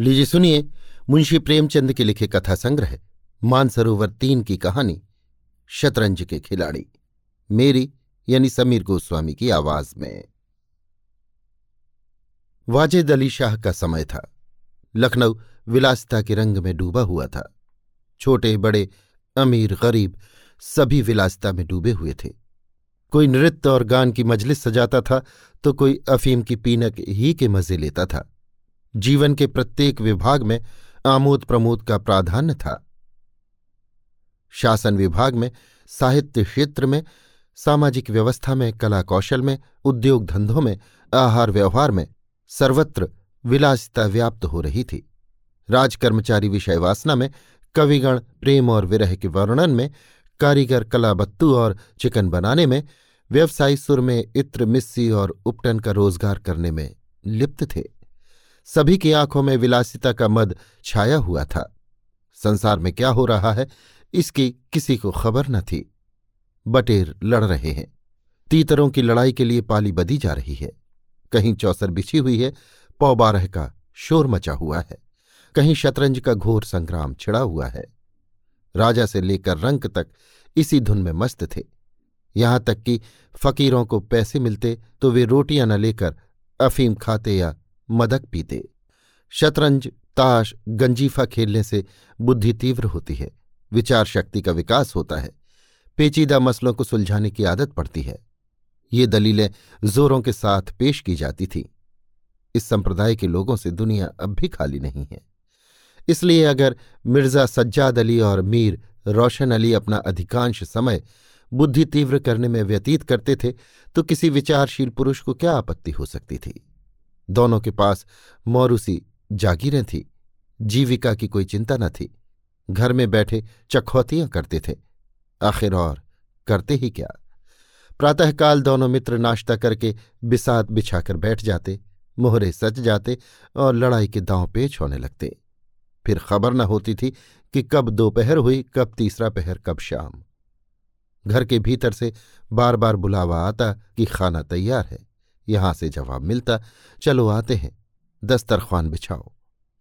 लीजिए सुनिए मुंशी प्रेमचंद के लिखे कथा संग्रह, मानसरोवर तीन की कहानी, शतरंज के खिलाड़ी, मेरी यानी समीर गोस्वामी की आवाज़ में। वाजिद अली शाह का समय था। लखनऊ विलासिता के रंग में डूबा हुआ था। छोटे, बड़े, अमीर, गरीब सभी विलासिता में डूबे हुए थे। कोई नृत्य और गान की मजलिस सजाता था तो कोई अफीम की पीनक ही के मज़े लेता था। जीवन के प्रत्येक विभाग में आमोद प्रमोद का प्राधान्य था। शासन विभाग में, साहित्य क्षेत्र में, सामाजिक व्यवस्था में, कला कौशल में, उद्योग धंधों में, आहार व्यवहार में सर्वत्र विलासिता व्याप्त हो रही थी। राजकर्मचारी विषय वासना में कविगण, प्रेम और विरह के वर्णन में, कारीगर कलाबत्तू और चिकन बनाने में, व्यवसायी सुर में इत्र मिस्सी और उपटन का रोज़गार करने में लिप्त थे। सभी की आँखों में विलासिता का मद छाया हुआ था। संसार में क्या हो रहा है, इसकी किसी को खबर न थी। बटेर लड़ रहे हैं। तीतरों की लड़ाई के लिए पाली बदी जा रही है। कहीं चौसर बिछी हुई है, पौबारह का शोर मचा हुआ है। कहीं शतरंज का घोर संग्राम छिड़ा हुआ है। राजा से लेकर रंक तक इसी धुन में मस्त थे। यहाँ तक कि फकीरों को पैसे मिलते तो वे रोटियाँ न लेकर अफीम खाते या मदक पीते। शतरंज, ताश, गंजीफा खेलने से बुद्धि तीव्र होती है, विचार शक्ति का विकास होता है, पेचीदा मसलों को सुलझाने की आदत पड़ती है। ये दलीलें जोरों के साथ पेश की जाती थीं। इस संप्रदाय के लोगों से दुनिया अब भी खाली नहीं है। इसलिए अगर मिर्ज़ा सज्जाद अली और मीर रोशन अली अपना अधिकांश समय बुद्धि तीव्र करने में व्यतीत करते थे तो किसी विचारशील पुरुष को क्या आपत्ति हो सकती थी? दोनों के पास मौरूसी जागीरें थी। जीविका की कोई चिंता न थी। घर में बैठे चखौतियाँ करते थे। आखिर और करते ही क्या? प्रातःकाल दोनों मित्र नाश्ता करके बिसात बिछाकर बैठ जाते, मोहरे सच जाते और लड़ाई के दांव पेच होने लगते। फिर खबर न होती थी कि कब दोपहर हुई, कब तीसरा पहर, कब शाम। घर के भीतर से बार बार बुलावा आता कि खाना तैयार है। यहाँ से जवाब मिलता, चलो आते हैं दस्तरख्वान बिछाओ।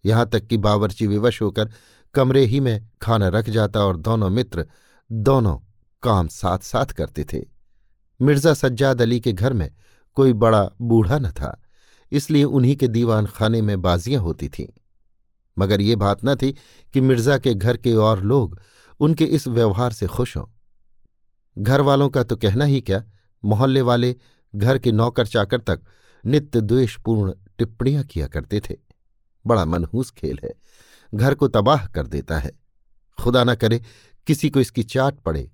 यहाँ तक कि बावरची विवश होकर कमरे ही में खाना रख जाता और दोनों मित्र दोनों काम साथ साथ करते थे। मिर्ज़ा सज्जाद अली के घर में कोई बड़ा बूढ़ा न था, इसलिए उन्हीं के दीवान खाने में बाजियाँ होती थीं। मगर ये बात न थी कि मिर्ज़ा के घर के और लोग उनके इस व्यवहार से खुश हों। घर वालों का तो कहना ही क्या, मोहल्ले वाले घर के नौकर चाकर तक नित्य द्वेषपूर्ण टिप्पणियाँ किया करते थे। बड़ा मनहूस खेल है। घर को तबाह कर देता है। खुदा न करे किसी को इसकी चाट पड़े।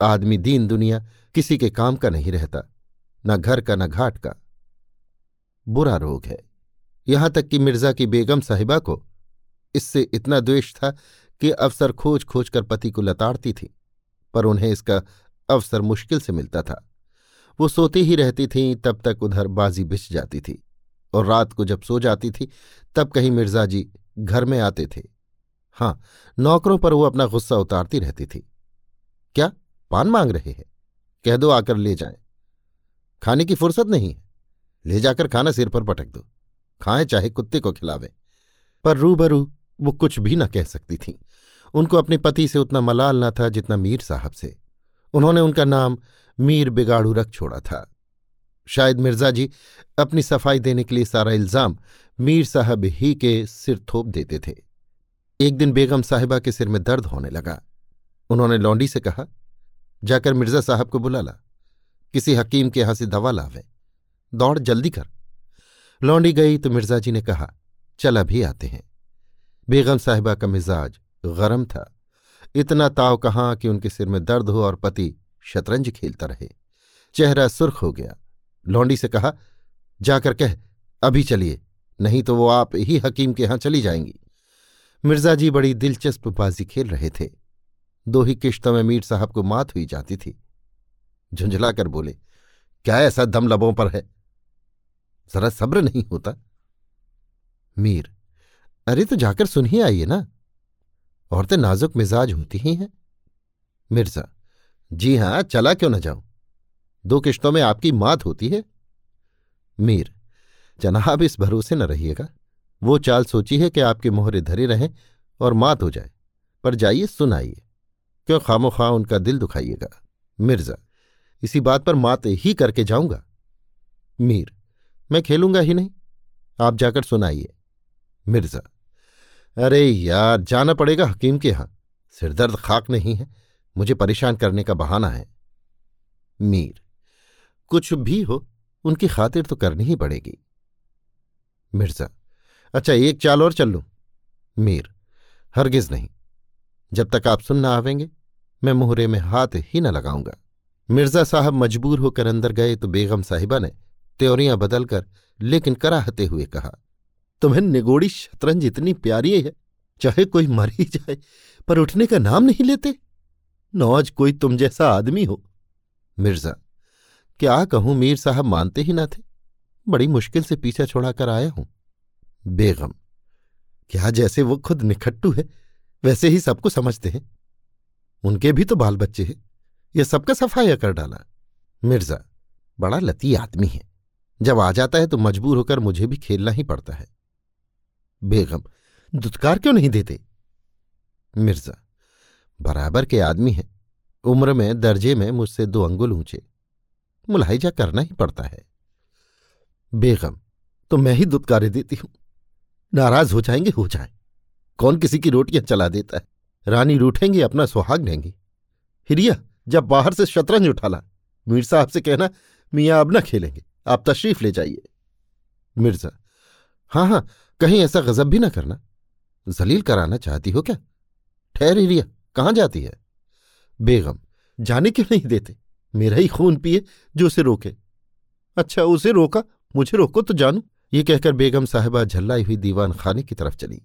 आदमी दीन दुनिया किसी के काम का नहीं रहता, न घर का, न घाट का। बुरा रोग है। यहाँ तक कि मिर्ज़ा की बेगम साहिबा को इससे इतना द्वेष था कि अवसर खोज खोज कर पति को लताड़ती थी, पर उन्हें इसका अवसर मुश्किल से मिलता था। वो सोती ही रहती थीं, तब तक उधर बाजी बिछ जाती थी। और रात को जब सो जाती थी, तब कहीं मिर्ज़ा जी घर में आते थे। हाँ नौकरों पर वो अपना गुस्सा उतारती रहती थी। क्या? पान मांग रहे हैं। कह दो, आकर ले जाए। खाने की फुर्सत नहीं है। ले जाकर खाना सिर पर पटक दो। खाएँ चाहे कुत्ते को खिलावे। पर रूबरू वो कुछ भी न कह सकती थी। उनको अपने पति से उतना मलाल न था जितना मीर साहब से। उन्होंने उनका नाम मीर बिगाड़ू रख छोड़ा था। शायद मिर्ज़ा जी अपनी सफ़ाई देने के लिए सारा इल्ज़ाम मीर साहब ही के सिर थोप देते थे। एक दिन बेगम साहिबा के सिर में दर्द होने लगा। उन्होंने लौंडी से कहा, जाकर मिर्ज़ा साहब को बुला ला। किसी हकीम के यहाँ से दवा लावे। दौड़ जल्दी कर। लौंडी गई तो मिर्ज़ा जी ने कहा, चल अभी आते हैं। बेगम साहिबा का मिजाज गरम था। इतना ताव कहाँ कि उनके सिर में दर्द हो और पति शतरंज खेलता रहे। चेहरा सुर्ख हो गया। लौंडी से कहा, जाकर कह, अभी चलिए, नहीं तो वो आप ही हकीम के यहाँ चली जाएँगी। मिर्ज़ा जी बड़ी दिलचस्प बाजी खेल रहे थे। दो ही किश्तों में मीर साहब को मात हुई जाती थी। झुंझलाकर बोले, क्या ऐसा दम लबों पर है? जरा सब्र नहीं होता? मीर, अरे तो जाकर सुन ही आइए ना। औरतें नाजुक मिजाज होती ही हैं। मिर्ज़ा, जी हाँ, चला क्यों न जाऊँ? दो किश्तों में आपकी मात होती है। मीर, जनाब इस भरोसे न रहिएगा। वो चाल सोची है कि आपके मोहरे धरे रहें और मात हो जाए। पर जाइए सुनाइए क्यों खामो खा उनका दिल दुखाइएगा? मिर्ज़ा, इसी बात पर मात ही करके जाऊँगा। मीर, मैं खेलूँगा ही नहीं। आप जाकर सुनाइए मिर्ज़ा अरे यार, जाना पड़ेगा हकीम के यहाँ। सिरदर्द खाक नहीं है, मुझे परेशान करने का बहाना है। मीर, कुछ भी हो, उनकी खातिर तो करनी ही पड़ेगी। मिर्ज़ा अच्छा एक चाल और चल लूँ। मीर, हरगिज नहीं। जब तक आप सुनना आवेंगे, मैं मुहरे में हाथ ही न लगाऊँगा। मिर्ज़ा साहब मजबूर होकर अंदर गए तो बेगम साहिबा ने त्योरियाँ बदलकर, लेकिन कराहते हुए कहा तुम्हें निगोड़ी शतरंज इतनी प्यारी है, चाहे कोई मर ही जाए, पर उठने का नाम नहीं लेते? नौज कोई तुम जैसा आदमी हो। मिर्ज़ा, क्या कहूँ मीर साहब मानते ही ना थे? बड़ी मुश्किल से पीछा छोड़ाकर आया हूँ। बेगम, क्या जैसे वो खुद निखट्टू है, वैसे ही सबको समझते हैं। उनके भी तो बाल बच्चे हैं। ये सबका सफाया कर डाला। मिर्ज़ा, बड़ा लती आदमी है। जब आ जाता है तो मजबूर होकर मुझे भी खेलना ही पड़ता है। बेगम, दुत्कार क्यों नहीं देते? मिर्ज़ा, बराबर के आदमी हैं। उम्र में, दर्जे में मुझसे दो अंगुल ऊँचे। मुलाहिजा करना ही पड़ता है। बेगम तो मैं ही दुत्कारे देती हूँ। नाराज़ हो जाएँगे, हो जाए। कौन किसी की रोटियाँ चला देता है? रानी रूठेंगी, अपना सुहाग लेंगी हिरिया, जब बाहर से शतरंज उठाला। मीर साहब से कहना, मियाँ, अब न खेलेंगे। आप तशरीफ़ ले जाइए। मिर्ज़ा हाँ हाँ कहीं ऐसा गजब भी ना करना। जलील कराना चाहती हो क्या? ठहर हिरिया कहाँ जाती है? बेगम, जाने क्यों नहीं देते? मेरा ही खून पिए, जो उसे रोके। अच्छा उसे रोका, मुझे रोको तो जानू। ये कहकर बेगम साहिबा झल्लाई हुई दीवान खाने की तरफ़ चली।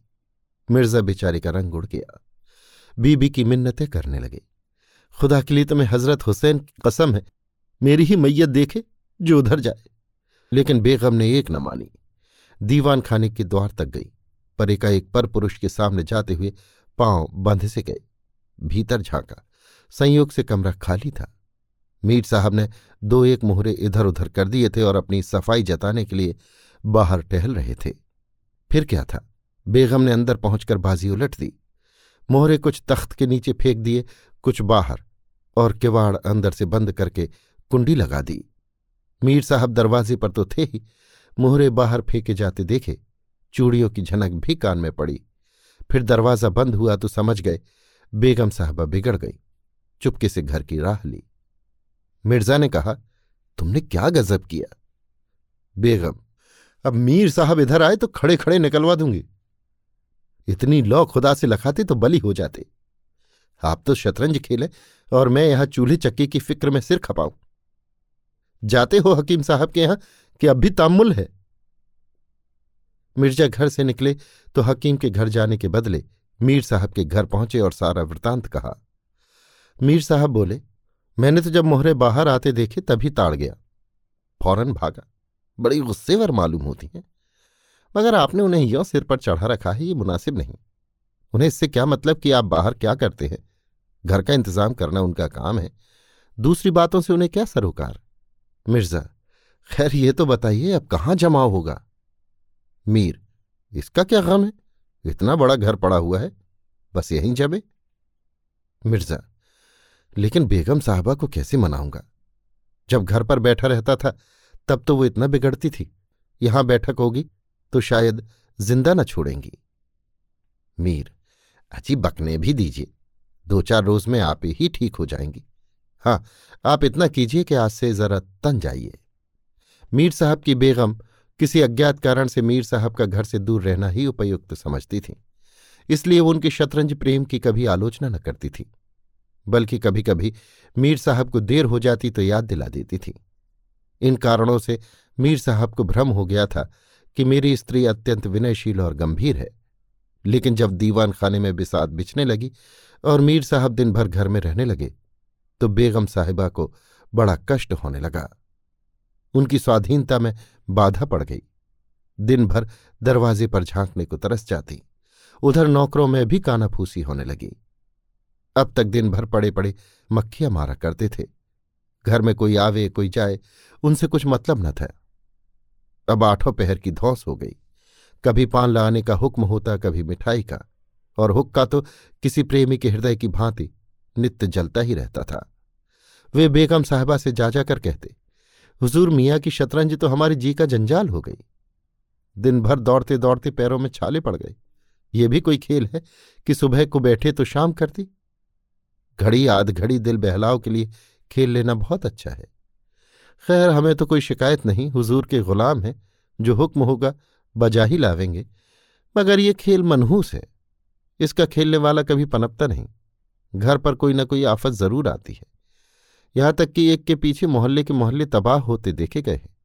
मिर्ज़ा बेचारे का रंग उड़ गया। बीबी की मिन्नतें करने लगे। खुदा के लिए तुम्हें हज़रत हुसैन की कसम है, मेरी ही मैयत देखे, जो उधर जाए। लेकिन बेगम ने एक न मानी। दीवान खाने के द्वार तक गई, पर एकाएक पर पुरुष के सामने जाते हुए पाँव बंध से गए। भीतर झांका, संयोग से कमरा खाली था। मीर साहब ने दो एक मोहरे इधर उधर कर दिए थे और अपनी सफ़ाई जताने के लिए बाहर टहल रहे थे। फिर क्या था? बेगम ने अंदर पहुंचकर बाजी उलट दी। मोहरे कुछ तख्त के नीचे फेंक दिए, कुछ बाहर, और किवाड़ अंदर से बंद करके कुंडी लगा दी। मीर साहब दरवाजे पर तो थे ही मोहरे बाहर फेंके जाते देखे, चूड़ियों की झनक भी कान में पड़ी। फिर दरवाज़ा बंद हुआ तो समझ गए, बेगम साहबा बिगड़ गई, चुपके से घर की राह ली। मिर्ज़ा ने कहा, तुमने क्या गजब किया? बेगम, अब मीर साहब इधर आए तो खड़े खड़े निकलवा दूँगी। इतनी लौ खुदा से लखाते तो बली हो जाते। आप तो शतरंज खेले और मैं यहाँ चूल्हे चक्की की फ़िक्र में सिर खपाऊं। जाते हो हकीम साहब के यहाँ कि अब भी तामुल है। मिर्ज़ा घर से निकले तो हकीम के घर जाने के बदले मीर साहब के घर पहुँचे और सारा वृतांत कहा। मीर साहब बोले, मैंने तो जब मोहरे बाहर आते देखे तभी ताड़ गया। फ़ौरन भागा। बड़ी गुस्सेवर मालूम होती हैं। मगर आपने उन्हें यों सिर पर चढ़ा रखा है, ये मुनासिब नहीं। उन्हें इससे क्या मतलब कि आप बाहर क्या करते हैं? घर का इंतज़ाम करना उनका काम है। दूसरी बातों से उन्हें क्या सरोकार? मिर्ज़ा खैर, ये तो बताइए, अब कहाँ जमाव होगा? मीर, इसका क्या गम है? इतना बड़ा घर पड़ा हुआ है, बस यहीं जमे। मिर्ज़ा, लेकिन बेगम साहबा को कैसे मनाऊँगा? जब घर पर बैठा रहता था, तब तो वो इतना बिगड़ती थी। यहाँ बैठक होगी तो शायद ज़िंदा न छोड़ेंगी। मीर, अजी बकने भी दीजिए। दो चार रोज में आप ही ठीक हो जाएँगी। हाँ आप इतना कीजिए कि आज से जरा तन जाइए। मीर साहब की बेगम किसी अज्ञात कारण से मीर साहब का घर से दूर रहना ही उपयुक्त समझती थी। इसलिए वो उनके शतरंज प्रेम की कभी आलोचना न करती थी, बल्कि कभी कभी मीर साहब को देर हो जाती तो याद दिला देती थी। इन कारणों से मीर साहब को भ्रम हो गया था कि मेरी स्त्री अत्यंत विनयशील और गंभीर है। लेकिन जब दीवान खाने में बिसात बिछने लगी और मीर साहब दिन भर घर में रहने लगे तो बेगम साहिबा को बड़ा कष्ट होने लगा। उनकी स्वाधीनता में बाधा पड़ गई। दिन भर दरवाजे पर झांकने को तरस जाती। उधर नौकरों में भी कानाफूसी होने लगी। अब तक दिन भर पड़े पड़े मक्खियाँ मारा करते थे। घर में कोई आवे, कोई जाए, उनसे कुछ मतलब न था। अब आठों पहर की धौस हो गई। कभी पान लाने का हुक्म होता, कभी मिठाई का। और हुक्का तो किसी प्रेमी के हृदय की भांति नित्य जलता ही रहता था। वे बेगम साहबा से जा जाकर कहते हुजूर मियाँ की शतरंज तो हमारे जी का जंजाल हो गई। दिन भर दौड़ते दौड़ते पैरों में छाले पड़ गए। ये भी कोई खेल है कि सुबह को बैठे तो शाम करती? घड़ी आध घड़ी दिल बहलाव के लिए खेल लेना बहुत अच्छा है। खैर, हमें तो कोई शिकायत नहीं, हुजूर के गुलाम हैं, जो हुक्म होगा, बजा ही लावेंगे। मगर ये खेल मनहूस है। इसका खेलने वाला कभी पनपता नहीं। घर पर कोई न कोई आफत ज़रूर आती है। यहाँ तक कि एक के पीछे मोहल्ले के मोहल्ले तबाह होते देखे गए हैं।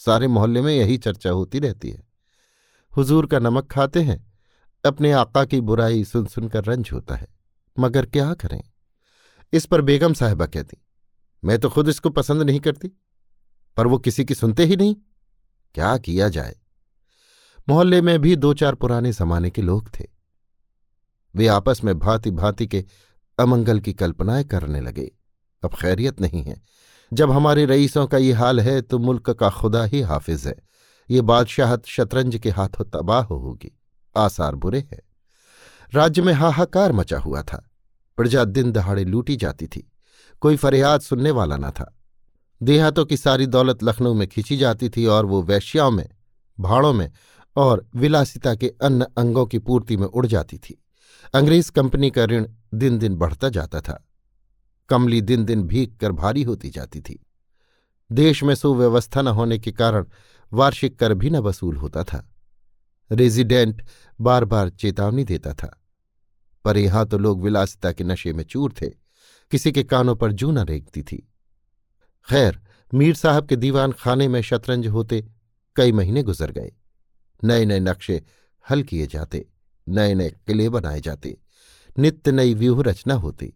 सारे मोहल्ले में यही चर्चा होती रहती है। हुजूर का नमक खाते हैं, अपने आका की बुराई सुन सुनकर रंज होता है। मगर क्या करें? इस पर बेगम साहबा कहती, मैं तो खुद इसको पसंद नहीं करती, पर वो किसी की सुनते ही नहीं। क्या किया जाए? मोहल्ले में भी दो चार पुराने जमाने के लोग थे। वे आपस में भांति भांति के अमंगल की कल्पनाएँ करने लगे। अब खैरियत नहीं है। जब हमारे रईसों का ये हाल है तो मुल्क का खुदा ही हाफिज है। ये बादशाहत शतरंज के हाथों तबाह होगी। आसार बुरे हैं। राज्य में हाहाकार मचा हुआ था। प्रजा दिन दहाड़े लूटी जाती थी। कोई फरियाद सुनने वाला न था। देहातों की सारी दौलत लखनऊ में खींची जाती थी और वो वैश्याओं में, भाड़ों में और विलासिता के अन्य अंगों की पूर्ति में उड़ जाती थी। अंग्रेज़ कंपनी का ऋण दिन दिन बढ़ता जाता था। कमली दिन दिन भीग कर भारी होती जाती थी। देश में सुव्यवस्था न होने के कारण वार्षिक कर भी न वसूल होता था। रेजिडेंट बार बार चेतावनी देता था। पर यहाँ तो लोग विलासिता के नशे में चूर थे, किसी के कानों पर जू न रेखती थी। खैर, मीर साहब के दीवान खाने में शतरंज होते कई महीने गुजर गए। नए नए नक्शे हल किए जाते नए नए किले बनाए जाते, नित्य नई व्यूह रचना होती।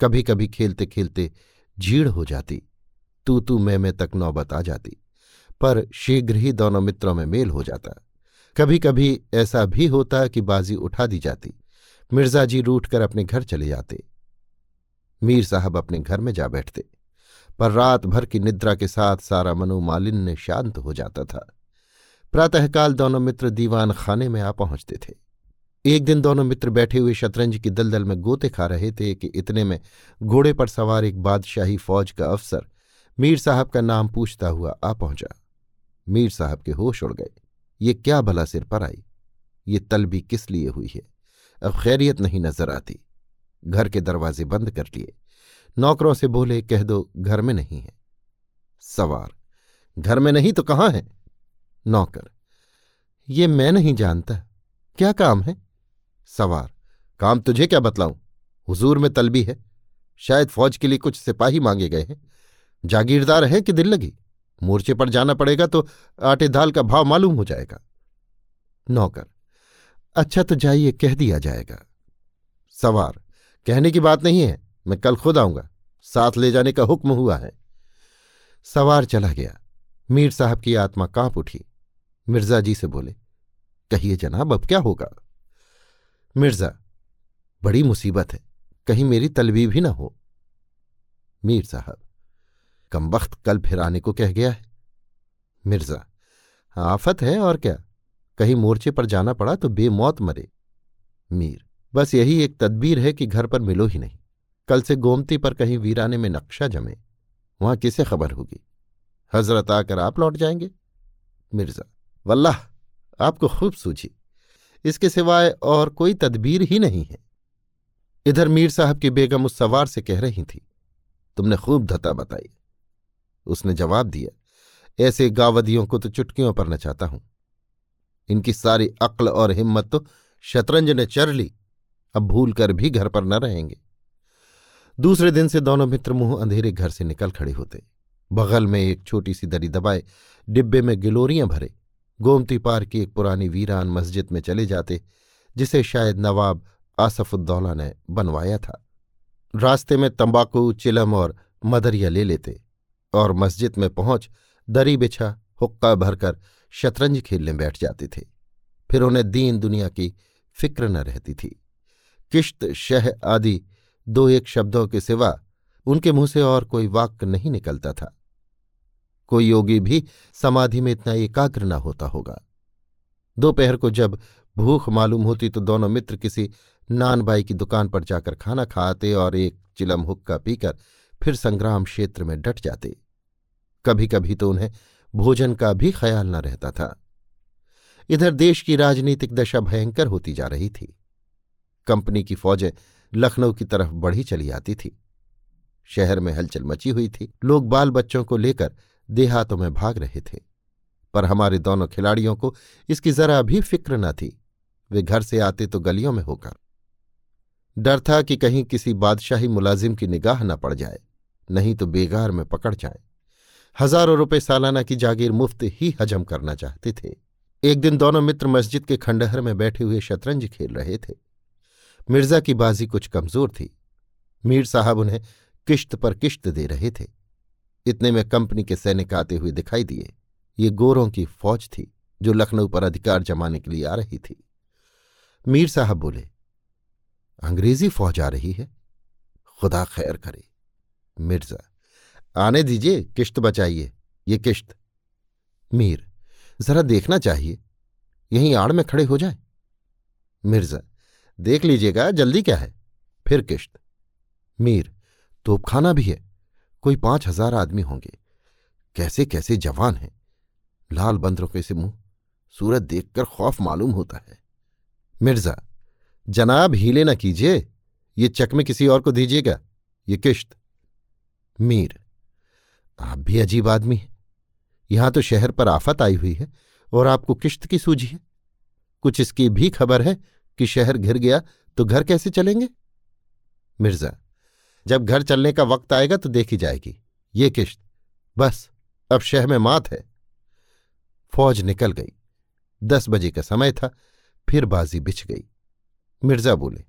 कभी कभी खेलते खेलते झीड़ हो जाती तू तू मैं मैं तक नौबत आ जाती, पर शीघ्र ही दोनों मित्रों में मेल हो जाता। कभी कभी ऐसा भी होता कि बाजी उठा दी जाती, मिर्ज़ा जी रूठ कर अपने घर चले जाते मीर साहब अपने घर में जा बैठते, पर रात भर की निद्रा के साथ सारा मनोमालिन्य शांत हो जाता था। प्रातःकाल दोनों मित्र दीवान खाने में आ पहुँचते थे। एक दिन दोनों मित्र बैठे हुए शतरंज की दलदल में गोते खा रहे थे कि इतने में घोड़े पर सवार एक बादशाही फौज का अफसर मीर साहब का नाम पूछता हुआ आ पहुँचा। मीर साहब के होश उड़ गए। ये क्या भला सिर पर आई? ये तलबी किस लिए हुई है? अब खैरियत नहीं नज़र आती। घर के दरवाजे बंद कर लिए। नौकरों से बोले, कह दो, घर में नहीं है। सवार, घर में नहीं तो कहाँ है? नौकर, ये मैं नहीं जानता। क्या काम है? सवार। काम तुझे क्या बतलाऊं? हुजूर में तलबी है। शायद फौज के लिए कुछ सिपाही मांगे गए हैं। जागीरदार हैं कि दिल लगी? मोर्चे पर जाना पड़ेगा तो आटे दाल का भाव मालूम हो जाएगा। नौकर अच्छा तो जाइए, कह दिया जाएगा। सवार, कहने की बात नहीं है, मैं कल खुद आऊँगा। साथ ले जाने का हुक्म हुआ है। सवार चला गया। मीर साहब की आत्मा काँप उठी। मिर्ज़ा जी से बोले, कहिए जनाब, अब क्या होगा? मिर्ज़ा, बड़ी मुसीबत है, कहीं मेरी तलबी भी ना हो। मीर साहब, कम वक्त कल फिर आने को कह गया है। मिर्ज़ा, आफत है और क्या? कहीं मोर्चे पर जाना पड़ा तो बेमौत मरे। मीर, बस यही एक तदबीर है कि घर पर मिलो ही नहीं। कल से गोमती पर कहीं वीराने में नक्शा जमे, वहाँ किसे खबर होगी? हज़रत आकर आप लौट जाएँगे। मिर्ज़ा, वल्लाह, आपको खूब सूझी। इसके सिवाय और कोई तदबीर ही नहीं है। इधर मीर साहब की बेगम उस सवार से कह रही थी, तुमने खूब धता बताई। उसने जवाब दिया, ऐसे गावदियों को तो चुटकियों पर नचाता हूँ। इनकी सारी अक्ल और हिम्मत तो शतरंज ने चर ली, अब भूल कर भी घर पर न रहेंगे। दूसरे दिन से दोनों मित्र मुँह अंधेरे घर से निकल खड़े होते। बगल में एक छोटी सी दरी दबाए, डिब्बे में गिलोरियाँ भरे गोमती पार की एक पुरानी वीरान मस्जिद में चले जाते, जिसे शायद नवाब आसफुद्दौला ने बनवाया था। रास्ते में तंबाकू, चिलम और मदरिया ले लेते और मस्जिद में पहुँच दरी बिछा, हुक्का भरकर शतरंज खेलने बैठ जाते थे। फिर उन्हें दीन दुनिया की फ़िक्र न रहती थी। किश्त, शह आदि दो एक शब्दों के सिवा उनके मुँह से और कोई वाक्य नहीं निकलता था। कोई योगी भी समाधि में इतना एकाग्र न होता होगा। दोपहर को जब भूख मालूम होती तो दोनों मित्र किसी नानबाई की दुकान पर जाकर खाना खाते और एक चिलम हुक्का पीकर फिर संग्राम क्षेत्र में डट जाते। कभी कभी तो उन्हें भोजन का भी ख्याल न रहता था। इधर देश की राजनीतिक दशा भयंकर होती जा रही थी। कंपनी की फौजें लखनऊ की तरफ़ बढ़ी चली आती थी। शहर में हलचल मची हुई थी। लोग बाल बच्चों को लेकर देहातों में भाग रहे थे। पर हमारे दोनों खिलाड़ियों को इसकी जरा भी फ़िक्र न थी। वे घर से आते तो गलियों में होकर। डर था कि कहीं किसी बादशाही मुलाजिम की निगाह न पड़ जाए, नहीं तो बेगार में पकड़ जाए। हज़ारों रुपए सालाना की जागीर मुफ़्त ही हजम करना चाहते थे। एक दिन दोनों मित्र मस्जिद के खंडहर में बैठे हुए शतरंज खेल रहे थे। मिर्ज़ा की बाजी कुछ कमज़ोर थी। मीर साहब उन्हें किश्त पर किश्त दे रहे थे। इतने में कंपनी के सैनिक आते हुए दिखाई दिए। ये गोरों की फौज थी, जो लखनऊ पर अधिकार जमाने के लिए आ रही थी। मीर साहब बोले, अंग्रेज़ी फौज आ रही है? खुदा खैर करे। मिर्ज़ा, आने दीजिए, किश्त बचाइए, ये किश्त। मीर, जरा देखना चाहिए, यहीं आड़ में खड़े हो जाए। मिर्ज़ा, देख लीजिएगा, जल्दी क्या है, फिर किश्त। मीर, तोपखाना भी है। कोई पाँच हज़ार आदमी होंगे। कैसे कैसे जवान हैं। लाल बंदरों के से मुँह। सूरत देखकर खौफ मालूम होता है। मिर्ज़ा, जनाब हीले न कीजिए। ये चक में किसी और को दीजिएगा। ये किश्त। मीर, आप भी अजीब आदमी हैं। यहाँ तो शहर पर आफत आई हुई है और आपको किश्त की सूझी है। कुछ इसकी भी खबर है कि शहर घिर गया तो घर कैसे चलेंगे? मिर्ज़ा जब घर चलने का वक्त आएगा तो देखी जाएगी। ये किश्त। बस, अब शह में मात है। फौज निकल गई। दस बजे का समय था, फिर बाजी बिछ गई। मिर्ज़ा बोले,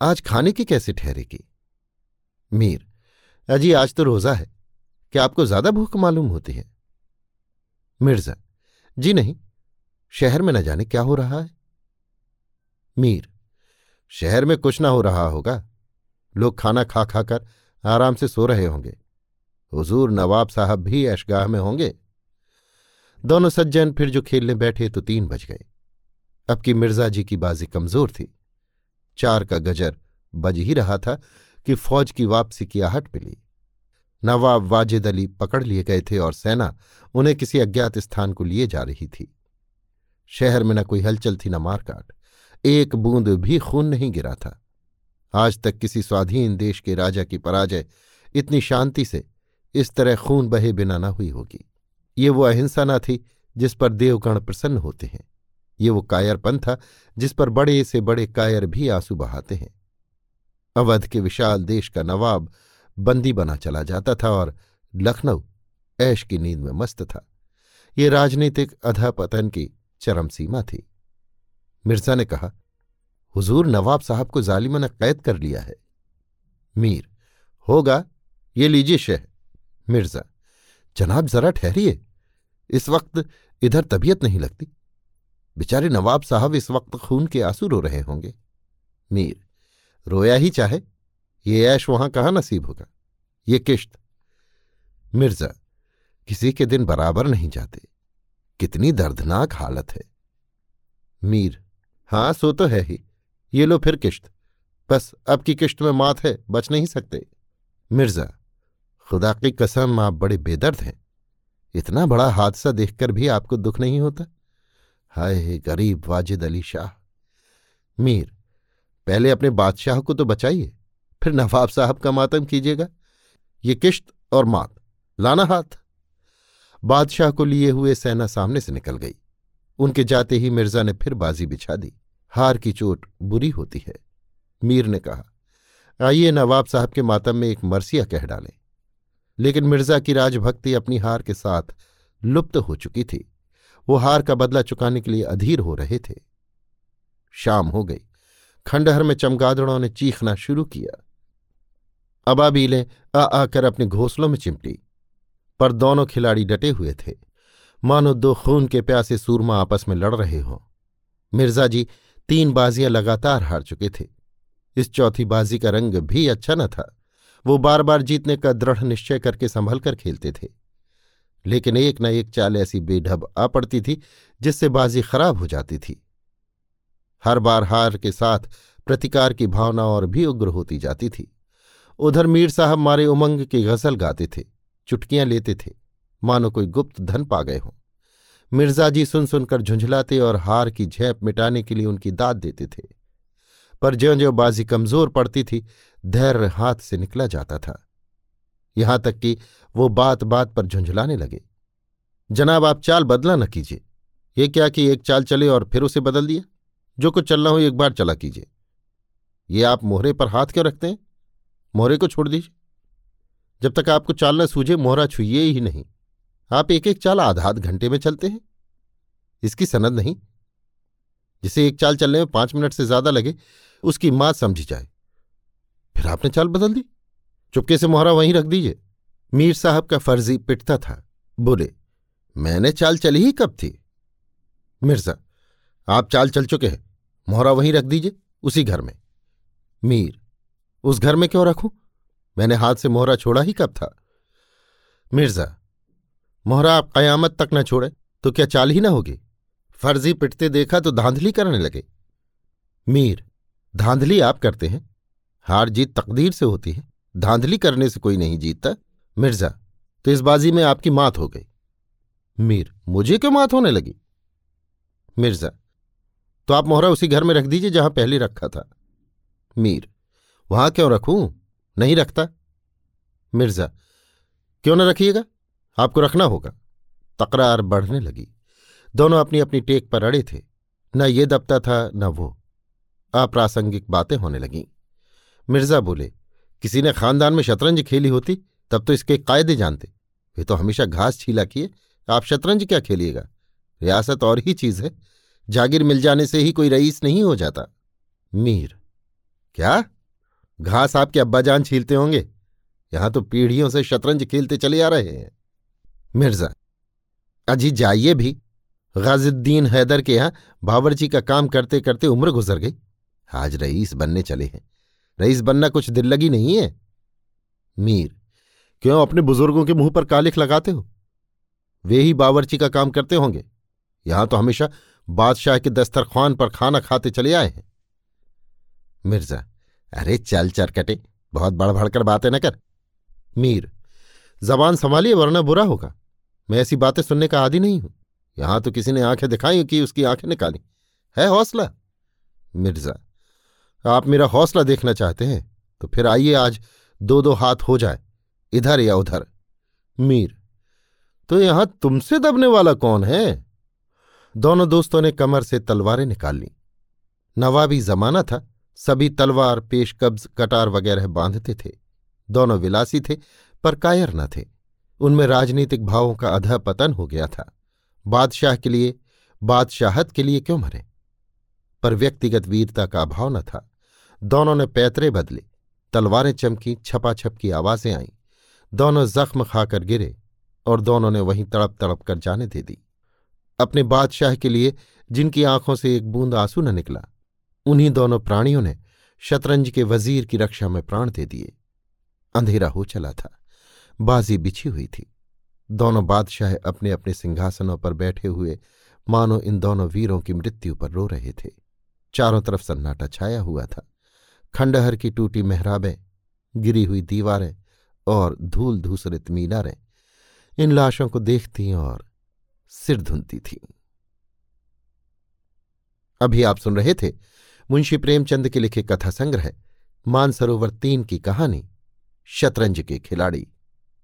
आज खाने की कैसे ठहरेगी? मीर, अजी आज तो रोजा है। क्या आपको ज़्यादा भूख मालूम होती है? मिर्ज़ा, जी नहीं। शहर में न जाने क्या हो रहा है? मीर, शहर में कुछ ना हो रहा होगा। लोग खाना खा खाकर आराम से सो रहे होंगे। हुजूर नवाब साहब भी ऐशगाह में होंगे। दोनों सज्जन फिर जो खेलने बैठे तो तीन बज गए। अब की मिर्ज़ा जी की बाजी कमज़ोर थी। चार का गजर बज ही रहा था कि फौज की वापसी की आहट मिली। नवाब वाजिद अली पकड़ लिए गए थे और सेना उन्हें किसी अज्ञात स्थान को लिए जा रही थी। शहर में न कोई हलचल थी न मारकाट। एक बूंद भी खून नहीं गिरा था। आज तक किसी स्वाधीन देश के राजा की पराजय इतनी शांति से इस तरह खून बहे बिना न हुई होगी। ये वो अहिंसा न थी जिस पर देवगण प्रसन्न होते हैं। ये वो कायरपन था जिस पर बड़े से बड़े कायर भी आँसू बहाते हैं। अवध के विशाल देश का नवाब बंदी बना चला जाता था और लखनऊ ऐश की नींद में मस्त था। ये राजनीतिक अधापतन की चरम सीमा थी। मिर्ज़ा ने कहा हुजूर नवाब साहब को जालिमा ने कैद कर लिया है। मीर, होगा, ये लीजिए शह। मिर्ज़ा, जनाब जरा ठहरिए। इस वक्त इधर तबीयत नहीं लगती। बेचारे नवाब साहब इस वक्त खून के आँसू रो रहे होंगे। मीर, रोया ही चाहे, ये ऐश वहाँ कहाँ नसीब होगा? ये किश्त। मिर्ज़ा, किसी के दिन बराबर नहीं जाते। कितनी दर्दनाक हालत है। मीर, हाँ, सो तो है ही। ये लो फिर किश्त। बस अब की किश्त में मात है, बच नहीं सकते। मिर्ज़ा, खुदा की कसम, आप बड़े बेदर्द हैं। इतना बड़ा हादसा देखकर भी आपको दुख नहीं होता? हाय गरीब वाजिद अली शाह। मीर, पहले अपने बादशाह को तो बचाइए, फिर नवाब साहब का मातम कीजिएगा। ये किश्त और मात, लाना हाथ। बादशाह को लिए हुए सेना सामने से निकल गई। उनके जाते ही मिर्ज़ा ने फिर बाजी बिछा दी। हार की चोट बुरी होती है। मीर ने कहा, आइए नवाब साहब के मातम में एक मरसिया कह डालें। लेकिन मिर्ज़ा की राजभक्ति अपनी हार के साथ लुप्त हो चुकी थी। वो हार का बदला चुकाने के लिए अधीर हो रहे थे। शाम हो गई। खंडहर में चमगादड़ों ने चीखना शुरू किया। अबाबीलें आ आकर अपने घोंसलों में चिमटी। पर दोनों खिलाड़ी डटे हुए थे। मानो दो खून के प्यासे सूरमा आपस में लड़ रहे हों। मिर्ज़ा जी तीन बाजियाँ लगातार हार चुके थे। इस चौथी बाजी का रंग भी अच्छा न था। वो बार बार जीतने का दृढ़ निश्चय करके संभल कर खेलते थे। लेकिन एक न एक चाल ऐसी बेढब आ पड़ती थी, जिससे बाजी खराब हो जाती थी। हर बार हार के साथ प्रतिकार की भावना और भी उग्र होती जाती थी। उधर मीर साहब मारे उमंग की गज़ल गाते थे, चुटकियाँ लेते थे। मानो कोई गुप्त धन पा गए हों। मिर्जाजी सुन सुनकर झुंझलाते और हार की झेप मिटाने के लिए उनकी दाद देते थे। पर ज्यो ज्यो बाजी कमज़ोर पड़ती थी, धैर्य हाथ से निकला जाता था। यहाँ तक कि वो बात बात पर झुंझलाने लगे। जनाब, आप चाल बदला न कीजिए। ये क्या कि एक चाल चले और फिर उसे बदल दिया? जो कुछ चलना हो एक बार चला कीजिए। ये आप मोहरे पर हाथ क्यों रखते हैं? मोहरे को छोड़ दीजिए। जब तक आपको चाल न सूझे, मोहरा छुइए ही नहीं। आप एक एक चाल आधा आध घंटे में चलते हैं। इसकी सनद नहीं। जिसे एक चाल चलने में पाँच मिनट से ज़्यादा लगे, उसकी मात समझी जाए। फिर आपने चाल बदल दी। चुपके से मोहरा वहीं रख दीजिए। मीर साहब का फर्जी पिटता था। बोले, मैंने चाल चली ही कब थी? मिर्ज़ा, आप चाल चल चुके हैं। मोहरा वहीं रख दीजिए, उसी घर में। मीर, उस घर में क्यों रखूँ? मैंने हाथ से मोहरा छोड़ा ही कब था? मिर्ज़ा मोहरा, आप कयामत तक न छोड़े। तो क्या चाल ही ना होगी? फर्जी पिटते देखा तो धांधली करने लगे। मीर, धांधली आप करते हैं? हार जीत तकदीर से होती है। धांधली करने से कोई नहीं जीतता। मिर्ज़ा तो इस बाजी में आपकी मात हो गई। मीर, मुझे क्यों मात होने लगी? मिर्ज़ा तो आप मोहरा उसी घर में रख दीजिए जहाँ पहले रखा था। मीर, वहाँ क्यों रखूँ? नहीं रखता। मिर्ज़ा, क्यों ना रखिएगा? आपको रखना होगा। तकरार बढ़ने लगी। दोनों अपनी अपनी टेक पर अड़े थे। न ये दबता था, न वो। अप्रासंगिक बातें होने लगीं। मिर्ज़ा बोले, किसी ने खानदान में शतरंज खेली होती, तब तो इसके कायदे जानते। वे तो हमेशा घास छीला किए। आप शतरंज क्या खेलिएगा? रियासत और ही चीज़ है। जागीर मिल जाने से ही कोई रईस नहीं हो जाता। मीर, क्या? घास आपके अब्बाजान छीलते होंगे? यहाँ तो पीढ़ियों से शतरंज खेलते चले आ रहे हैं। मिर्ज़ा। अजी जाइए भी। गाजिद्दीन हैदर के यहाँ बावरची का काम करते करते उम्र गुजर गई। आज रईस बनने चले हैं। रईस बनना कुछ दिल लगी नहीं है। मीर, क्यों अपने बुज़ुर्गों के मुँह पर कालिख लगाते हो? वे ही बावरची का काम करते होंगे। यहाँ तो हमेशा बादशाह के दस्तरखान पर खाना खाते चले आए हैं। मिर्ज़ा, अरे चल चरकटे, बहुत बढ़ बढ़कर बातें न कर। मीर, जबान संभालिए वरना बुरा होगा। मैं ऐसी बातें सुनने का आदि नहीं हूँ। यहाँ तो किसी ने आँखें दिखाई कि उसकी आँखें निकाली। है हौसला? मिर्ज़ा, आप मेरा हौसला देखना चाहते हैं तो फिर आइए आज दो दो हाथ हो जाए, इधर या उधर। मीर तो यहाँ तुमसे दबने वाला कौन है? दोनों दोस्तों ने कमर से तलवारें निकाल ली। नवाबी जमाना था, सभी तलवार पेश कब्ज कटार वगैरह बांधते थे। दोनों विलासी थे, पर कायर न थे। उनमें राजनीतिक भावों का अधा पतन हो गया था। बादशाह के लिए, बादशाहत के लिए क्यों मरे? पर व्यक्तिगत वीरता का अभाव न था। दोनों ने पैतरे बदले, तलवारें चमकी, छपाछप की आवाज़ें आईं। दोनों जख्म खाकर गिरे और दोनों ने वहीं तड़प तड़प कर जाने दे दी। अपने बादशाह के लिए, जिनकी आँखों से एक बूंद आँसू न निकला, उन्हीं दोनों प्राणियों ने शतरंज के वज़ीर की रक्षा में प्राण दे दिए। अंधेरा हो चला था। बाजी बिछी हुई थी। दोनों बादशाह अपने अपने सिंहासनों पर बैठे हुए, मानो इन दोनों वीरों की मृत्यु पर रो रहे थे। चारों तरफ़ सन्नाटा छाया हुआ था। खंडहर की टूटी मेहराबें, गिरी हुई दीवारें और धूल धूसरित मीनारें इन लाशों को देखती और सिर धुनती थीं। अभी आप सुन रहे थे मुंशी प्रेमचंद के लिखे कथा संग्रह मानसरोवर तीन की कहानी, शतरंज के खिलाड़ी।